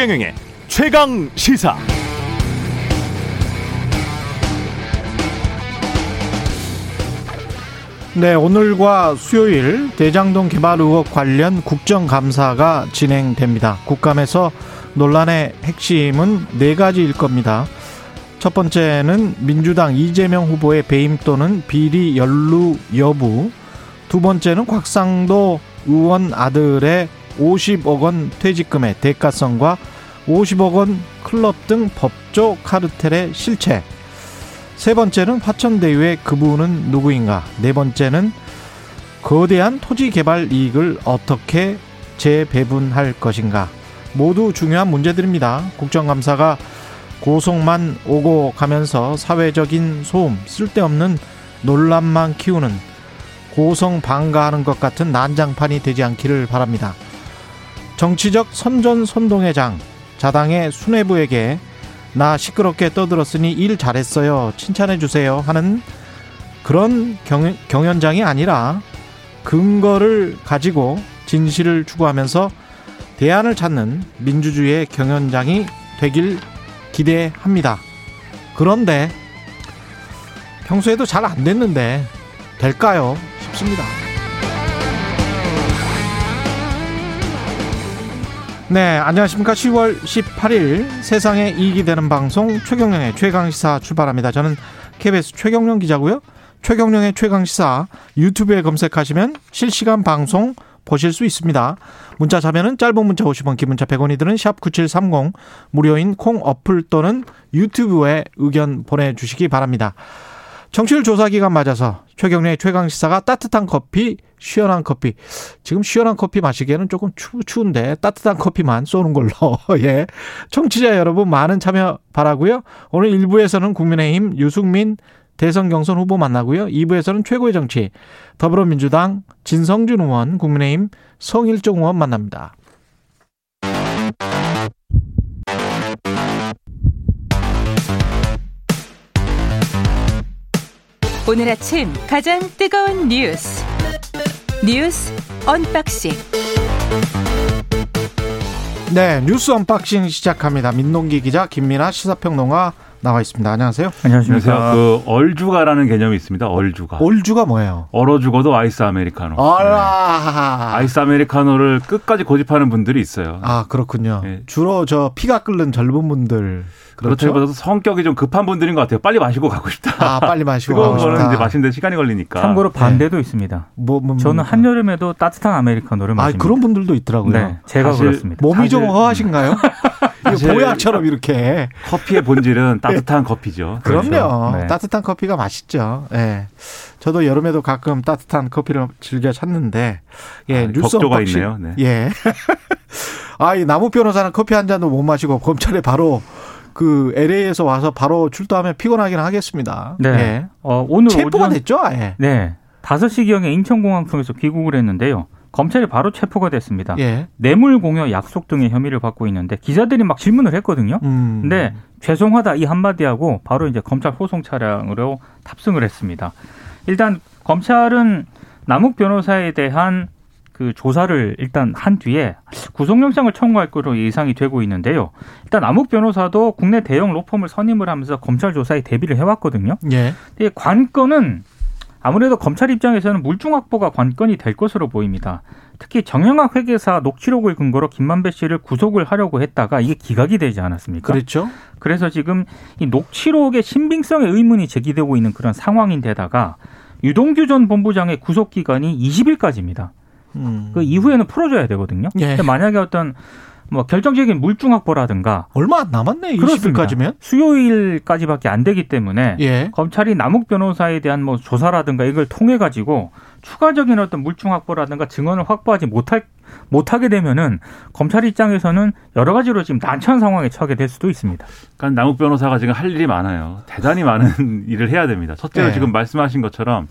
최경영의 최강 시사. 네, 오늘과 수요일 대장동 개발 의혹 관련 국정감사가 진행됩니다. 국감에서 논란의 핵심은 네 가지일 겁니다. 첫 번째는 민주당 이재명 후보의 배임 또는 비리 연루 여부. 두 번째는 곽상도 의원 아들의 50억 원 퇴직금의 대가성과 50억 원 클럽 등 법조 카르텔의 실체. 세 번째는 화천대유의 그분은 누구인가? 네 번째는 거대한 토지 개발 이익을 어떻게 재배분할 것인가? 모두 중요한 문제들입니다. 국정감사가 고속만 오고 가면서 사회적인 소음, 쓸데없는 논란만 키우는 고성 방가하는 것 같은 난장판이 되지 않기를 바랍니다. 정치적 선전선동의 장, 자당의 수뇌부에게 나 시끄럽게 떠들었으니 일 잘했어요. 칭찬해 주세요. 하는 그런 경, 경연장이 아니라 근거를 가지고 진실을 추구하면서 대안을 찾는 민주주의의 경연장이 되길 기대합니다. 그런데 평소에도 잘 안 됐는데 될까요? 싶습니다. 네, 안녕하십니까. 10월 18일 세상에 이익이 되는 방송 최경령의 최강시사 출발합니다. 저는 KBS 최경령 기자고요. 최경령의 최강시사 유튜브에 검색하시면 실시간 방송 보실 수 있습니다. 문자 자면은 짧은 문자 50원, 긴 문자 100원이 드는 샵 9730 무료인 콩 어플 또는 유튜브에 의견 보내주시기 바랍니다. 청취율 조사 기간 맞아서 최경련의 최강 시사가 따뜻한 커피, 시원한 커피. 지금 시원한 커피 마시기에는 조금 추, 추운데 따뜻한 커피만 쏘는 걸로. 예. 청취자 여러분 많은 참여 바라고요. 오늘 1부에서는 국민의힘 유승민 대선 경선 후보 만나고요. 2부에서는 최고의 정치 더불어민주당 진성준 의원, 국민의힘 성일종 의원 만납니다. 오늘 아침 가장 뜨거운 뉴스 뉴스 언박싱 네 뉴스 언박싱 시작합니다. 민동기 기자 김민아 시사평론가 나와 있습니다. 안녕하세요. 안녕하십니까. 그 얼주가라는 개념이 있습니다. 얼주가. 얼주가 뭐예요? 얼어 죽어도 아이스 아메리카노. 아, 네. 아이스 아메리카노를 끝까지 고집하는 분들이 있어요. 아 그렇군요. 네. 주로 저 피가 끓는 젊은 분들. 그렇죠. 그렇다기보다도 성격이 좀 급한 분들인 것 같아요. 빨리 마시고 가고 싶다. 아, 빨리 마시고 가고 싶다. 거는 이제 마시는데 시간이 걸리니까. 참고로 반대도 네. 있습니다. 뭐, 뭐, 뭐, 저는 한여름에도 따뜻한 아메리카노를 마십니다. 아, 그런 분들도 있더라고요. 네, 제가 그렇습니다. 몸이 좀 허하신가요? 보약처럼 이렇게. 커피의 본질은 따뜻한 커피죠. 그럼요. 그렇죠. 네. 따뜻한 커피가 맛있죠. 예. 네. 저도 여름에도 가끔 따뜻한 커피를 즐겨 찾는데, 예, 아, 뉴스 가 있네요. 네. 예. 아, 이 나무 변호사는 커피 한 잔도 못 마시고 검찰에 바로 그 LA에서 와서 바로 출두하면 피곤하긴 하겠습니다. 네. 예. 어, 오늘 체포가 오전, 됐죠? 예. 네. 5시경에 인천공항 통해서 귀국을 했는데요. 검찰이 바로 체포가 됐습니다. 예. 뇌물 공여 약속 등의 혐의를 받고 있는데 기자들이 막 질문을 했거든요. 음. 근데 죄송하다 이 한마디 하고 바로 이제 검찰 호송 차량으로 탑승을 했습니다. 일단 검찰은 남욱 변호사에 대한 그 조사를 일단 한 뒤에 구속영장을 청구할 것으로 예상이 되고 있는데요. 일단 남욱 변호사도 국내 대형 로펌을 선임을 하면서 검찰 조사에 대비를 해왔거든요. 예. 관건은 아무래도 검찰 입장에서는 물증 확보가 관건이 될 것으로 보입니다. 특히 정영학 회계사 녹취록을 근거로 김만배 씨를 구속을 하려고 했다가 이게 기각이 되지 않았습니까? 그렇죠. 그래서 지금 이 녹취록의 신빙성에 의문이 제기되고 있는 그런 상황인데다가 유동규 전 본부장의 구속 기간이 20일까지입니다. 음. 그 이후에는 풀어줘야 되거든요. 예. 근데 만약에 어떤 뭐 결정적인 물증 확보라든가 얼마 안 남았네. 20일까지면 수요일까지밖에 안 되기 때문에 예. 검찰이 남욱 변호사에 대한 뭐 조사라든가 이걸 통해 가지고 추가적인 어떤 물증 확보라든가 증언을 확보하지 못할 못하게 되면은 검찰 입장에서는 여러 가지로 지금 난처한 상황에 처하게 될 수도 있습니다. 그러니까 남욱 변호사가 지금 할 일이 많아요. 대단히 많은 일을 해야 됩니다. 첫째로 네. 지금 말씀하신 것처럼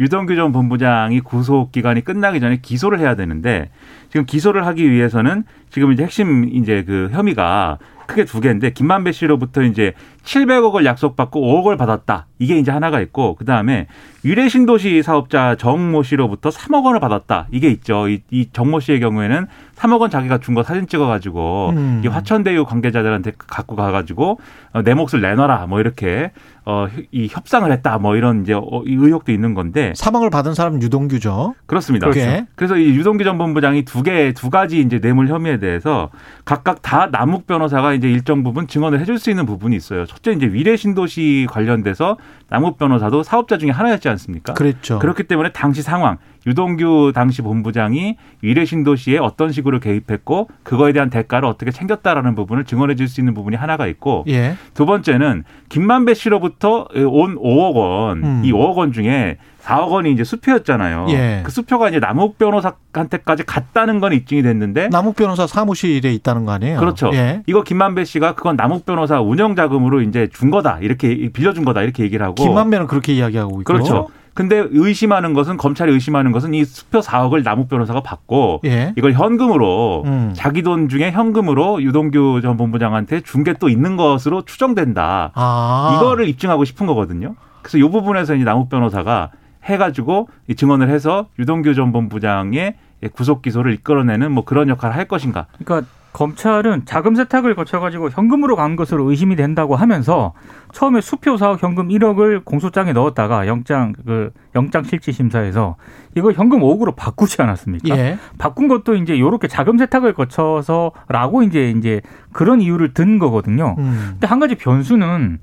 유동규 전 본부장이 구속 기간이 끝나기 전에 기소를 해야 되는데 지금 기소를 하기 위해서는 지금 이제 핵심 이제 그 혐의가 크게 두 개인데 김만배 씨로부터 이제 700억을 약속받고 5억을 받았다. 이게 이제 하나가 있고 그다음에 유래 신도시 사업자 정모 씨로부터 3억 원을 받았다. 이게 있죠. 이, 이 정모 씨의 경우에는 3억 원 자기가 준 거 사진 찍어 가지고 음. 이 화천대유 관계자들한테 갖고 가 가지고 어, 내 몫을 내놔라 뭐 이렇게 어, 이 협상을 했다 뭐 이런 이제 어, 이 의혹도 있는 건데 사망을 받은 사람은 유동규죠. 그렇습니다. 그렇죠. 그래서 이 유동규 전 본부장이 두 개 두 가지 이제 뇌물 혐의에 대해서 각각 다 남욱 변호사가 이제 일정 부분 증언을 해줄 수 있는 부분이 있어요. 첫째 이제 위례 신도시 관련돼서 남욱 변호사도 사업자 중에 하나였지 않습니까? 그랬죠. 그렇기 때문에 당시 상황 유동규 당시 본부장이 위례 신도시에 어떤 식으로 개입했고 그거에 대한 대가를 어떻게 챙겼다라는 부분을 증언해 줄 수 있는 부분이 하나가 있고 예. 두 번째는 김만배 씨로부터 온 5억 원, 음. 이 5억 원 중에 4억 원이 이제 수표였잖아요. 예. 그 수표가 이제 남욱 변호사한테까지 갔다는 건 입증이 됐는데 남욱 변호사 사무실에 있다는 거 아니에요? 그렇죠. 예. 이거 김만배 씨가 그건 남욱 변호사 운영 자금으로 이제 준 거다 이렇게 빌려준 거다 이렇게 얘기를 하고 김만배는 그렇게 이야기하고 있고 그렇죠. 근데 의심하는 것은 검찰이 의심하는 것은 이 수표 4억을 남욱 변호사가 받고 예. 이걸 현금으로 음. 자기 돈 중에 현금으로 유동규 전 본부장한테 준 게 또 있는 것으로 추정된다. 아. 이거를 입증하고 싶은 거거든요. 그래서 이 부분에서 이제 남욱 변호사가 해가지고 증언을 해서 유동규 전 본부장의 구속 기소를 이끌어내는 뭐 그런 역할을 할 것인가. 그러니까 검찰은 자금 세탁을 거쳐가지고 현금으로 간 것으로 의심이 된다고 하면서 처음에 수표 사억 현금 1억을 공소장에 넣었다가 영장 그 영장 실질 심사에서 이거 현금 5억으로 바꾸지 않았습니까? 예. 바꾼 것도 이제 요렇게 자금 세탁을 거쳐서라고 이제 이제 그런 이유를 든 거거든요. 음. 근데 한 가지 변수는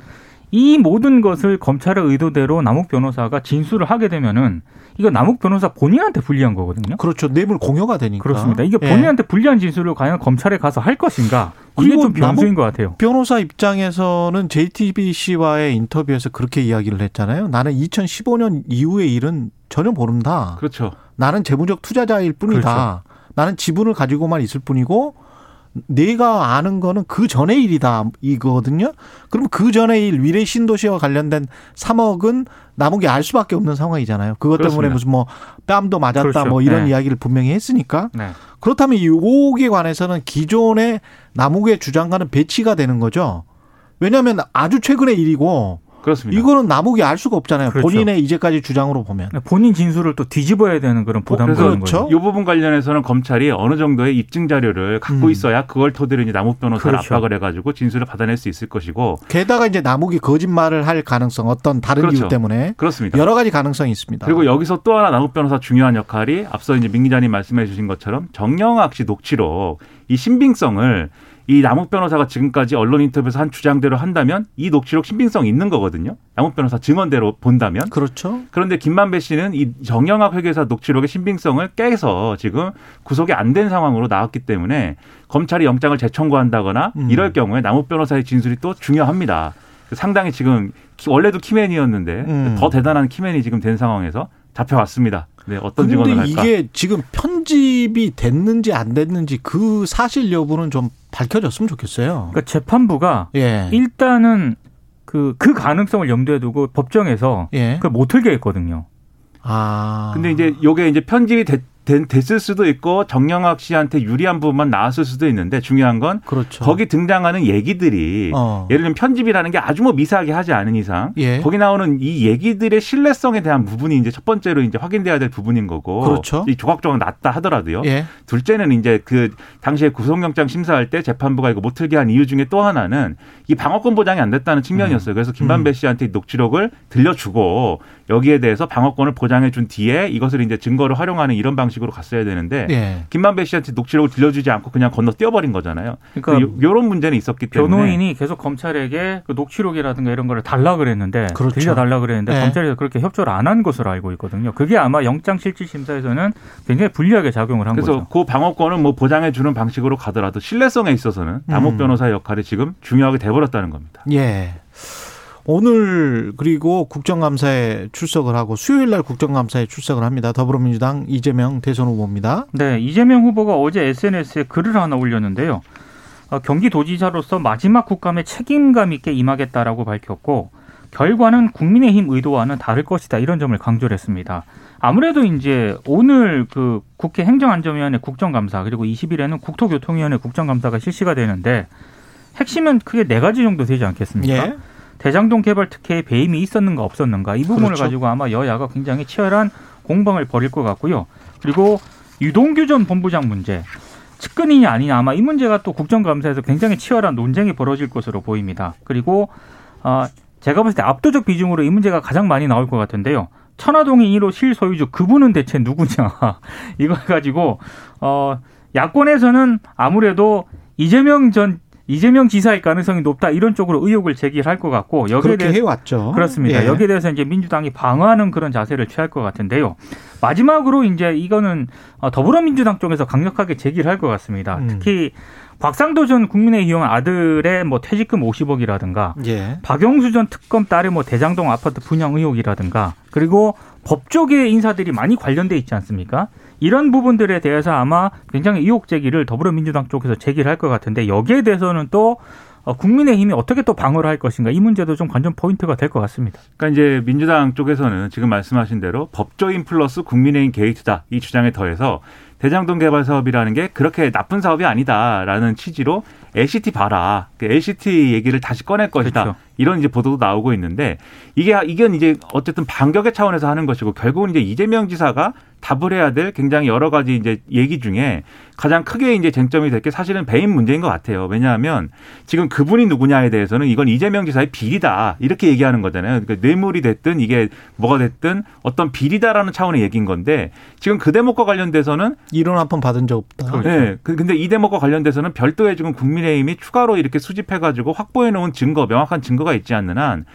이 모든 것을 검찰의 의도대로 남욱 변호사가 진술을 하게 되면은 이거 남욱 변호사 본인한테 불리한 거거든요. 그렇죠. 뇌물 공여가 되니까. 그렇습니다. 이게 예. 본인한테 예. 불리한 진술을 과연 검찰에 가서 할 것인가? 이게 좀 변수인 것 같아요. 변호사 입장에서는 JTBC와의 인터뷰에서 그렇게 이야기를 했잖아요. 나는 2015년 이후의 일은 전혀 모른다. 그렇죠. 나는 재무적 투자자일 뿐이다. 그렇죠. 나는 지분을 가지고만 있을 뿐이고 내가 아는 거는 그 전의 일이다 이거거든요. 그럼 그 전의 일 위례 신도시와 관련된 3억은 남욱이 알 수밖에 없는 상황이잖아요. 그것 그렇습니다. 때문에 무슨 뭐 뺨도 맞았다 그렇죠. 뭐 이런 네. 이야기를 분명히 했으니까 네. 그렇다면 이 5억에 관해서는 기존의 남욱의 주장과는 배치가 되는 거죠. 왜냐하면 아주 최근의 일이고 그렇습니다. 이거는 남욱이 알 수가 없잖아요. 그렇죠. 본인의 이제까지 주장으로 보면. 네, 본인 진술을 또 뒤집어야 되는 그런 부담이 그렇죠. 거죠. 이 부분 관련해서는 검찰이 어느 정도의 입증 자료를 갖고 음. 있어야 그걸 토대로 이제 남욱 변호사를 그렇죠. 압박을 해가지고 진술을 받아낼 수 있을 것이고. 게다가 이제 남욱이 거짓말을 할 가능성 어떤 다른 그렇죠. 이유 때문에 그렇습니다. 여러 가지 가능성이 있습니다. 그리고 여기서 또 하나 남욱 변호사 중요한 역할이 앞서 이제 민 기자님 말씀해 주신 것처럼 정영학 씨 녹취록 이 신빙성을 이 남욱 변호사가 지금까지 언론 인터뷰에서 한 주장대로 한다면 이 녹취록 신빙성 있는 거거든요. 남욱 변호사 증언대로 본다면. 그렇죠. 그런데 김만배 씨는 이 정영학 회계사 녹취록의 신빙성을 깨서 지금 구속이 안 된 상황으로 나왔기 때문에 검찰이 영장을 재청구한다거나 음. 이럴 경우에 남욱 변호사의 진술이 또 중요합니다. 상당히 지금 원래도 키맨이었는데 음. 더 대단한 키맨이 지금 된 상황에서 잡혀왔습니다. 네, 어떤 증언을 할까? 이게 지금 편집이 됐는지 안 됐는지 그 사실 여부는 좀 밝혀졌으면 좋겠어요. 그러니까 재판부가 예. 일단은 그, 그 가능성을 염두에 두고 법정에서 예. 그걸 못 틀게 했거든요. 아. 근데 이제 요게 이제 편집이 됐, 됐을 수도 있고 정영학 씨한테 유리한 부분만 나왔을 수도 있는데 중요한 건 그렇죠. 거기 등장하는 얘기들이 어. 예를 들면 편집이라는 게 아주 뭐 미세하게 하지 않은 이상 예. 거기 나오는 이 얘기들의 신뢰성에 대한 부분이 이제 첫 번째로 이제 확인돼야 될 부분인 거고 그렇죠. 이 조각조각 났다 하더라도요. 예. 둘째는 이제 그 당시에 구속영장 심사할 때 재판부가 이거 못 틀게 한 이유 중에 또 하나는 이 방어권 보장이 안 됐다는 측면이었어요. 그래서 김만배 음. 씨한테 녹취록을 들려주고 여기에 대해서 방어권을 보장해 준 뒤에 이것을 이제 증거를 활용하는 이런 방식으로 갔어야 되는데 네. 김만배 씨한테 녹취록을 들려주지 않고 그냥 건너 뛰어버린 거잖아요. 그러니까 이런 문제는 있었기 때문에 변호인이 계속 검찰에게 그 녹취록이라든가 이런 거를 달라 그랬는데 그렇죠. 들려달라 그랬는데 네. 검찰에서 그렇게 협조를 안 한 것으로 알고 있거든요. 그게 아마 영장 실질 심사에서는 굉장히 불리하게 작용을 한 그래서 거죠. 그래서 그 방어권을 뭐 보장해 주는 방식으로 가더라도 신뢰성에 있어서는 남욱 음. 변호사의 역할이 지금 중요하게 돼버렸다는 겁니다. 예. 오늘 그리고 국정감사에 출석을 하고 수요일 날 국정감사에 출석을 합니다. 더불어민주당 이재명 대선 후보입니다. 네, 이재명 후보가 어제 SNS에 글을 하나 올렸는데요. 어, 경기도지사로서 마지막 국감에 책임감 있게 임하겠다라고 밝혔고 결과는 국민의힘 의도와는 다를 것이다 이런 점을 강조를 했습니다. 아무래도 이제 오늘 그 국회 행정안전위원회 국정감사 그리고 20일에는 국토교통위원회 국정감사가 실시가 되는데 핵심은 크게 네 가지 정도 되지 않겠습니까? 예. 대장동 개발 특혜에 배임이 있었는가 없었는가 이 부분을 그렇죠. 가지고 아마 여야가 굉장히 치열한 공방을 벌일 것 같고요. 그리고 유동규 전 본부장 문제. 측근이냐 아니냐 아마 이 문제가 또 국정감사에서 굉장히 치열한 논쟁이 벌어질 것으로 보입니다. 그리고 어, 제가 봤을 때 압도적 비중으로 이 문제가 가장 많이 나올 것 같은데요. 천화동인 1호 실소유주 그분은 대체 누구냐 이걸 가지고 어 야권에서는 아무래도 이재명 전 이재명 지사의 가능성이 높다 이런 쪽으로 의혹을 제기할 것 같고 여기에 대해서 해왔죠. 그렇습니다. 예. 여기에 대해서 이제 민주당이 방어하는 그런 자세를 취할 것 같은데요. 마지막으로 이제 이거는 어, 더불어민주당 쪽에서 강력하게 제기를 할 것 같습니다. 음. 특히 곽상도 전 국민의힘 아들의 뭐 퇴직금 50억이라든가 예. 박영수 전 특검 딸의 뭐 대장동 아파트 분양 의혹이라든가 그리고 법조계 인사들이 많이 관련돼 있지 않습니까? 이런 부분들에 대해서 아마 굉장히 의혹 제기를 더불어민주당 쪽에서 제기를 할 것 같은데 여기에 대해서는 또 어, 국민의힘이 어떻게 또 방어를 할 것인가 이 문제도 좀 관전 포인트가 될 것 같습니다. 그러니까 이제 민주당 쪽에서는 지금 말씀하신 대로 법조인 플러스 국민의힘 게이트다 이 주장에 더해서 대장동 개발 사업이라는 게 그렇게 나쁜 사업이 아니다라는 취지로 LCT 봐라. LCT 그 얘기를 다시 꺼낼 것이다. 그렇죠. 이런 이제 보도도 나오고 있는데 이게 이건 이제 어쨌든 반격의 차원에서 하는 것이고 결국은 이제 이재명 지사가 답을 해야 될 굉장히 여러 가지 이제 얘기 중에 가장 크게 이제 쟁점이 될 게 사실은 배임 문제인 것 같아요. 왜냐하면 지금 그분이 누구냐에 대해서는 이건 이재명 지사의 비리다 이렇게 얘기하는 거잖아요. 그러니까 뇌물이 됐든 이게 뭐가 됐든 어떤 비리다라는 차원의 얘기인 건데 지금 그 대목과 관련돼서는 이론 한번 받은 적 없다. 그렇죠. 네. 그 근데 이 대목과 관련돼서는 별도의 지금 국민의힘이 추가로 이렇게 수집해가지고 확보해 놓은 증거, 명확한 증거가 있지 않는 한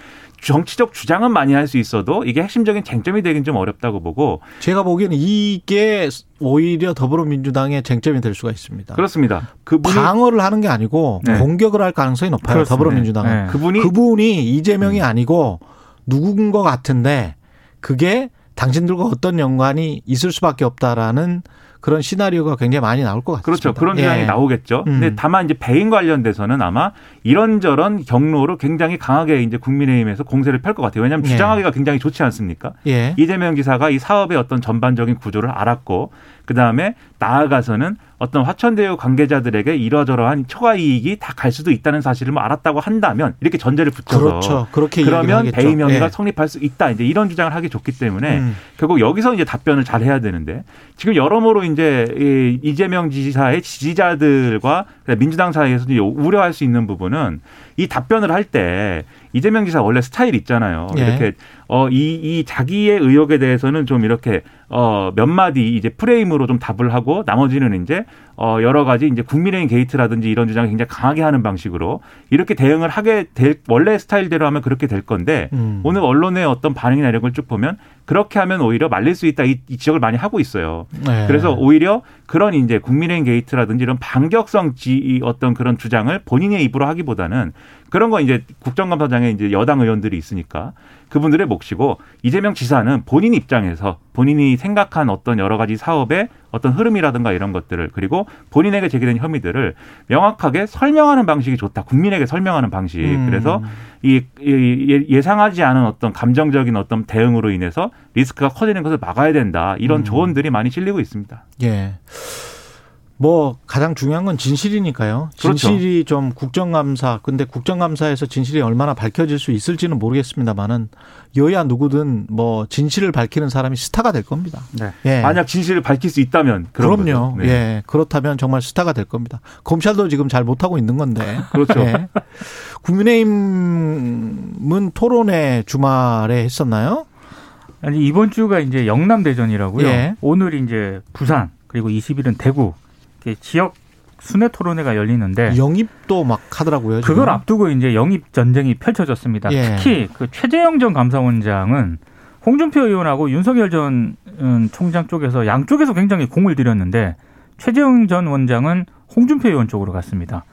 정치적 주장은 많이 할 수 있어도 이게 핵심적인 쟁점이 되긴 좀 어렵다고 보고 제가 보기에는 이게 오히려 더불어민주당의 쟁점이 될 수가 있습니다. 그렇습니다. 그분이 방어를 하는 게 아니고 네. 공격을 할 가능성이 높아요. 그렇습니다. 더불어민주당은 네. 그분이 그분이 이재명이 음. 아니고 누군 것 같은데 그게 당신들과 어떤 연관이 있을 수밖에 없다라는 그런 시나리오가 굉장히 많이 나올 것 같습니다. 그렇죠. 그런 주장이 예. 나오겠죠. 음. 근데 다만 이제 배임 관련돼서는 아마 이런저런 경로로 굉장히 강하게 이제 국민의힘에서 공세를 펼 것 같아요. 왜냐하면 예. 주장하기가 굉장히 좋지 않습니까? 예. 이재명 지사가 이 사업의 어떤 전반적인 구조를 알았고 그 다음에 나아가서는 어떤 화천대유 관계자들에게 이러저러한 초과 이익이 다 갈 수도 있다는 사실을 뭐 알았다고 한다면 이렇게 전제를 붙여서 그렇죠. 그렇게 그러면 배임 혐의가 예. 성립할 수 있다. 이제 이런 주장을 하기 좋기 때문에 음. 결국 여기서 이제 답변을 잘 해야 되는데 지금 여러모로 이제 이재명 지사의 지지자들과 민주당 사이에서 우려할 수 있는 부분은 이 답변을 할 때 이재명 지사 원래 스타일 있잖아요. 예. 이렇게 어이 이 자기의 의혹에 대해서는 좀 이렇게 어몇 마디 이제 프레임으로 좀 답을 하고 나머지는 이제 어 여러 가지 이제 국민의힘 게이트라든지 이런 주장을 굉장히 강하게 하는 방식으로 이렇게 대응을 하게 될 원래 스타일대로 하면 그렇게 될 건데 음. 오늘 언론의 어떤 반응이나 이런 걸 쭉 보면 그렇게 하면 오히려 말릴 수 있다 이, 이 지적을 많이 하고 있어요. 네. 그래서 오히려 그런 이제 국민의힘 게이트라든지 이런 반격성 지 어떤 그런 주장을 본인의 입으로 하기보다는 그런 거 이제 국정감사장에 이제 여당 의원들이 있으니까 그분들의 몫이고 이재명 지사는 본인 입장에서 본인이 생각한 어떤 여러 가지 사업의 어떤 흐름이라든가 이런 것들을 그리고 본인에게 제기된 혐의들을 명확하게 설명하는 방식이 좋다. 국민에게 설명하는 방식. 음. 그래서 이, 이 예상하지 않은 어떤 감정적인 어떤 대응으로 인해서 리스크가 커지는 것을 막아야 된다. 이런 음. 조언들이 많이 실리고 있습니다. 예. 뭐 가장 중요한 건 진실이니까요. 그렇죠. 진실이 그렇죠. 좀 국정감사 근데 국정감사에서 진실이 얼마나 밝혀질 수 있을지는 모르겠습니다만은 여야 누구든 뭐 진실을 밝히는 사람이 스타가 될 겁니다. 네. 예. 만약 진실을 밝힐 수 있다면 그럼요. 네. 예. 그렇다면 정말 스타가 될 겁니다. 검찰도 지금 잘 못하고 있는 건데. 그렇죠. 예. 국민의힘은 토론회 주말에 했었나요? 아니 이번 주가 이제 영남 대전이라고요. 예. 오늘 이제 부산 그리고 20일은 대구 지역 순회 토론회가 열리는데 영입도 막 하더라고요. 지금. 그걸 앞두고 이제 영입 전쟁이 펼쳐졌습니다. 예. 특히 그 최재형 전 감사원장은 홍준표 의원하고 윤석열 전 음, 총장 쪽에서 양쪽에서 굉장히 공을 들였는데 최재형 전 원장은 홍준표 의원 쪽으로 갔습니다.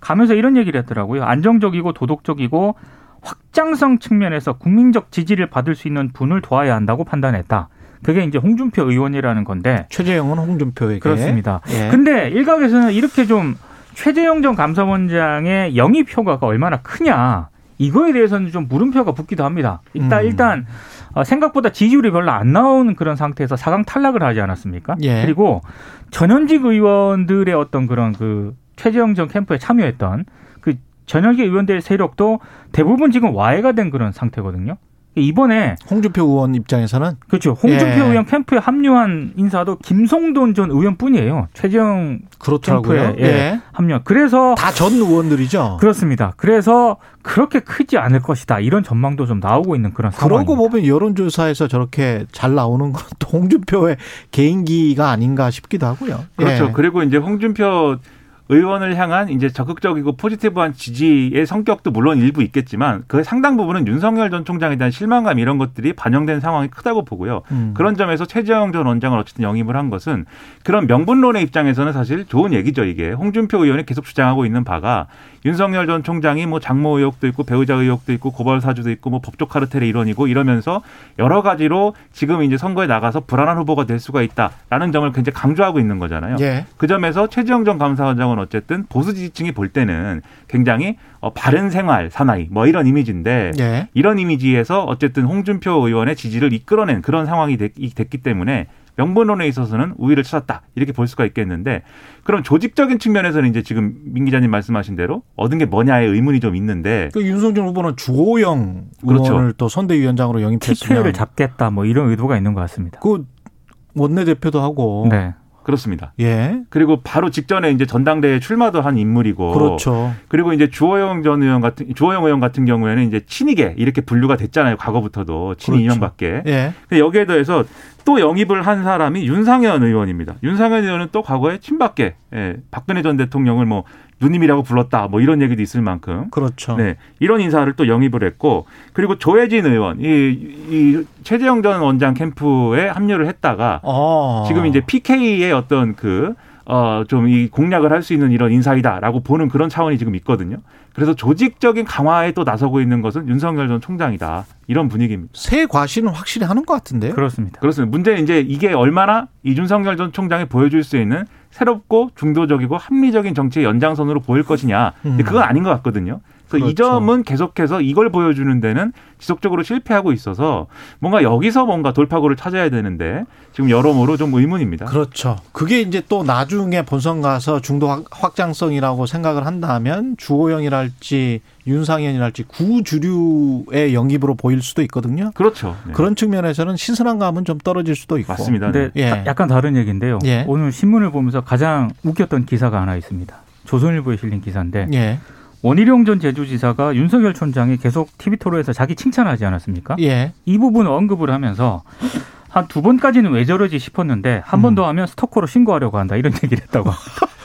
가면서 이런 얘기를 했더라고요. 안정적이고 도덕적이고 확장성 측면에서 국민적 지지를 받을 수 있는 분을 도와야 한다고 판단했다. 그게 이제 홍준표 의원이라는 건데 최재형은 홍준표에게 그렇습니다. 예. 근데 일각에서는 이렇게 좀 최재형 전 감사원장의 영입 효과가 얼마나 크냐 이거에 대해서는 좀 물음표가 붙기도 합니다. 일단 음. 일단 어, 생각보다 지지율이 별로 안 나오는 그런 상태에서 사강 탈락을 하지 않았습니까? 예. 그리고 전현직 의원들의 어떤 그런 그 최재형 전 캠프에 참여했던 그 전현직 의원들 세력도 대부분 지금 와해가 된 그런 상태거든요. 이번에 홍준표 의원 입장에서는 그렇죠. 홍준표 예. 의원 캠프에 합류한 인사도 김성돈 전 의원뿐이에요. 최재형 그렇더라고요. 캠프에 예. 예. 합류. 그래서 다 전 의원들이죠. 그렇습니다. 그래서 그렇게 크지 않을 것이다. 이런 전망도 좀 나오고 있는 그런 상황입니다. 그러고 보면 여론조사에서 저렇게 잘 나오는 것도 홍준표의 개인기가 아닌가 싶기도 하고요. 그렇죠. 예. 그리고 이제 홍준표 의원을 향한 이제 적극적이고 포지티브한 지지의 성격도 물론 일부 있겠지만 그 상당 부분은 윤석열 전 총장에 대한 실망감 이런 것들이 반영된 상황이 크다고 보고요. 음. 그런 점에서 최재형 전 원장을 어쨌든 영입을 한 것은 그런 명분론의 입장에서는 사실 좋은 얘기죠. 이게 홍준표 의원이 계속 주장하고 있는 바가 윤석열 전 총장이 뭐 장모 의혹도 있고 배우자 의혹도 있고 고발 사주도 있고 뭐 법조 카르텔의 일원이고 이러면서 여러 가지로 지금 이제 선거에 나가서 불안한 후보가 될 수가 있다라는 점을 굉장히 강조하고 있는 거잖아요. 예. 그 점에서 최재형 전 감사원장은 어쨌든 보수 지지층이 볼 때는 굉장히 어, 바른 생활 사나이 뭐 이런 이미지인데 예. 이런 이미지에서 어쨌든 홍준표 의원의 지지를 이끌어낸 그런 상황이 됐, 기 때문에 명분론에 있어서는 우위를 찾았다 이렇게 볼 수가 있겠는데 그럼 조직적인 측면에서는 이제 지금 민 기자님 말씀하신 대로 얻은 게 뭐냐의 의문이 좀 있는데 그 윤석열 후보는 주호영 그렇죠. 의원을 또 선대위원장으로 영입했으면 TK를 잡겠다 뭐 이런 의도가 있는 것 같습니다. 그 원내대표도 하고 네. 그렇습니다. 예. 그리고 바로 직전에 이제 전당대회 출마도 한 인물이고. 그렇죠. 그리고 이제 주호영 전 의원 같은 주호영 의원 같은 경우에는 이제 친이계 이렇게 분류가 됐잖아요. 과거부터도 친이 그렇죠. 예. 여기에 더해서 또 영입을 한 사람이 윤상현 의원입니다. 윤상현 의원은 또 과거에 친박계, 예, 박근혜 전 대통령을 뭐 누님이라고 불렀다, 뭐 이런 얘기도 있을 만큼. 그렇죠. 네, 이런 인사를 또 영입을 했고, 그리고 조혜진 의원, 이, 이 최재형 전 원장 캠프에 합류를 했다가 아. 지금 이제 PK의 어떤 그 어, 좀 이 공략을 할 수 있는 이런 인사이다라고 보는 그런 차원이 지금 있거든요. 그래서 조직적인 강화에 또 나서고 있는 것은 윤석열 전 총장이다. 이런 분위기입니다. 새 과시는 확실히 하는 것 같은데요? 그렇습니다. 그렇습니다. 문제는 이제 이게 얼마나 이 윤석열 전 총장이 보여줄 수 있는 새롭고 중도적이고 합리적인 정치의 연장선으로 보일 것이냐. 음. 그건 아닌 것 같거든요. 그래서 그렇죠. 이 점은 계속해서 이걸 보여주는 데는 지속적으로 실패하고 있어서 뭔가 여기서 뭔가 돌파구를 찾아야 되는데 지금 여러모로 좀 의문입니다. 그렇죠. 그게 이제 또 나중에 본선 가서 중도 확장성이라고 생각을 한다면 주호영이랄지 윤상현이랄지 구주류의 영입으로 보일 수도 있거든요. 그렇죠. 네. 그런 측면에서는 신선한 감은 좀 떨어질 수도 있고. 맞습니다. 근데 네. 예. 약간 다른 얘기인데요. 예. 오늘 신문을 보면서 가장 웃겼던 기사가 하나 있습니다. 조선일보에 실린 기사인데 예. 원희룡 전 제주지사가 윤석열 촌장이 계속 TV 토론에서 자기 칭찬하지 않았습니까? 예. 이 부분을 언급을 하면서 한 두 번까지는 왜 저러지 싶었는데 한 번더 음. 하면 스토커로 신고하려고 한다 이런 얘기를 했다고.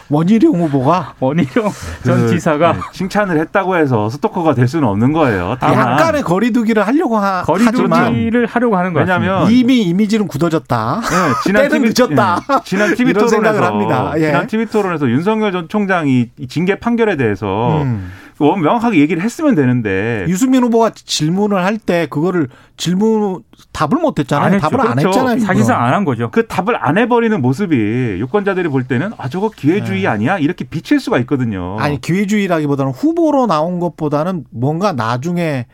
원희룡 후보가 원희룡 전 그, 지사가 네, 칭찬을 했다고 해서 스토커가 될 수는 없는 거예요. 아, 약간의 거리두기를 하려고 하, 거리두기를 하려고 하는 거예요. 왜냐하면 이미 이미지는 굳어졌다. 네, 지난 TV, 늦었다. 네, 지난 TV 토론에서 합니다. 예. 지난 TV 토론에서 윤석열 전 총장이 징계 판결에 대해서 음. 명확하게 얘기를 했으면 되는데 유승민 후보가 질문을 할 때 그거를 질문 답을 못 했잖아요. 안 답을 안 그렇죠. 했잖아요. 사실상 안 한 거죠. 그 답을 안 해버리는 모습이 유권자들이 볼 때는 아 저거 기회주의 네. 아니야 이렇게 비칠 수가 있거든요. 아니 기회주의라기보다는 후보로 나온 것보다는 뭔가 나중에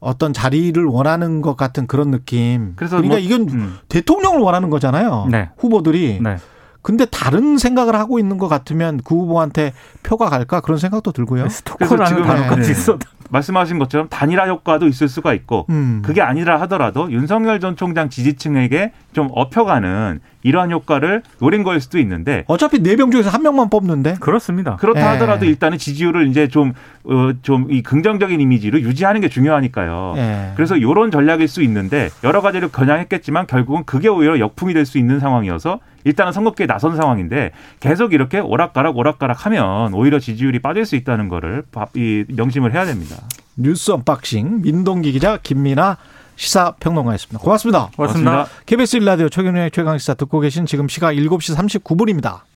어떤 자리를 원하는 것 같은 그런 느낌. 그래서 그러니까 뭐, 이건 음. 대통령을 원하는 거잖아요. 네. 후보들이. 네. 근데 다른 생각을 하고 있는 것 같으면 그 후보한테 표가 갈까 그런 생각도 들고요. 스토커라는 단어까지 있어. 말씀하신 것처럼 단일화 효과도 있을 수가 있고 음. 그게 아니라 하더라도 윤석열 전 총장 지지층에게 좀 업혀가는 이러한 효과를 노린 거일 수도 있는데 어차피 네 명 중에서 한 명만 뽑는데 그렇습니다. 그렇다 예. 하더라도 일단은 지지율을 이제 좀 어, 좀 이 긍정적인 이미지로 유지하는 게 중요하니까요. 예. 그래서 이런 전략일 수 있는데 여러 가지를 겨냥했겠지만 결국은 그게 오히려 역풍이 될 수 있는 상황이어서 일단은 선거기에 나선 상황인데 계속 이렇게 오락가락 오락가락 하면 오히려 지지율이 빠질 수 있다는 거를 이 명심을 해야 됩니다. 뉴스 언박싱 민동기 기자 김민아 시사평론가였습니다. 고맙습니다. 고맙습니다. 고맙습니다. KBS 일라디오 최경영의 최강시사 듣고 계신 지금 시각 7시 39분입니다.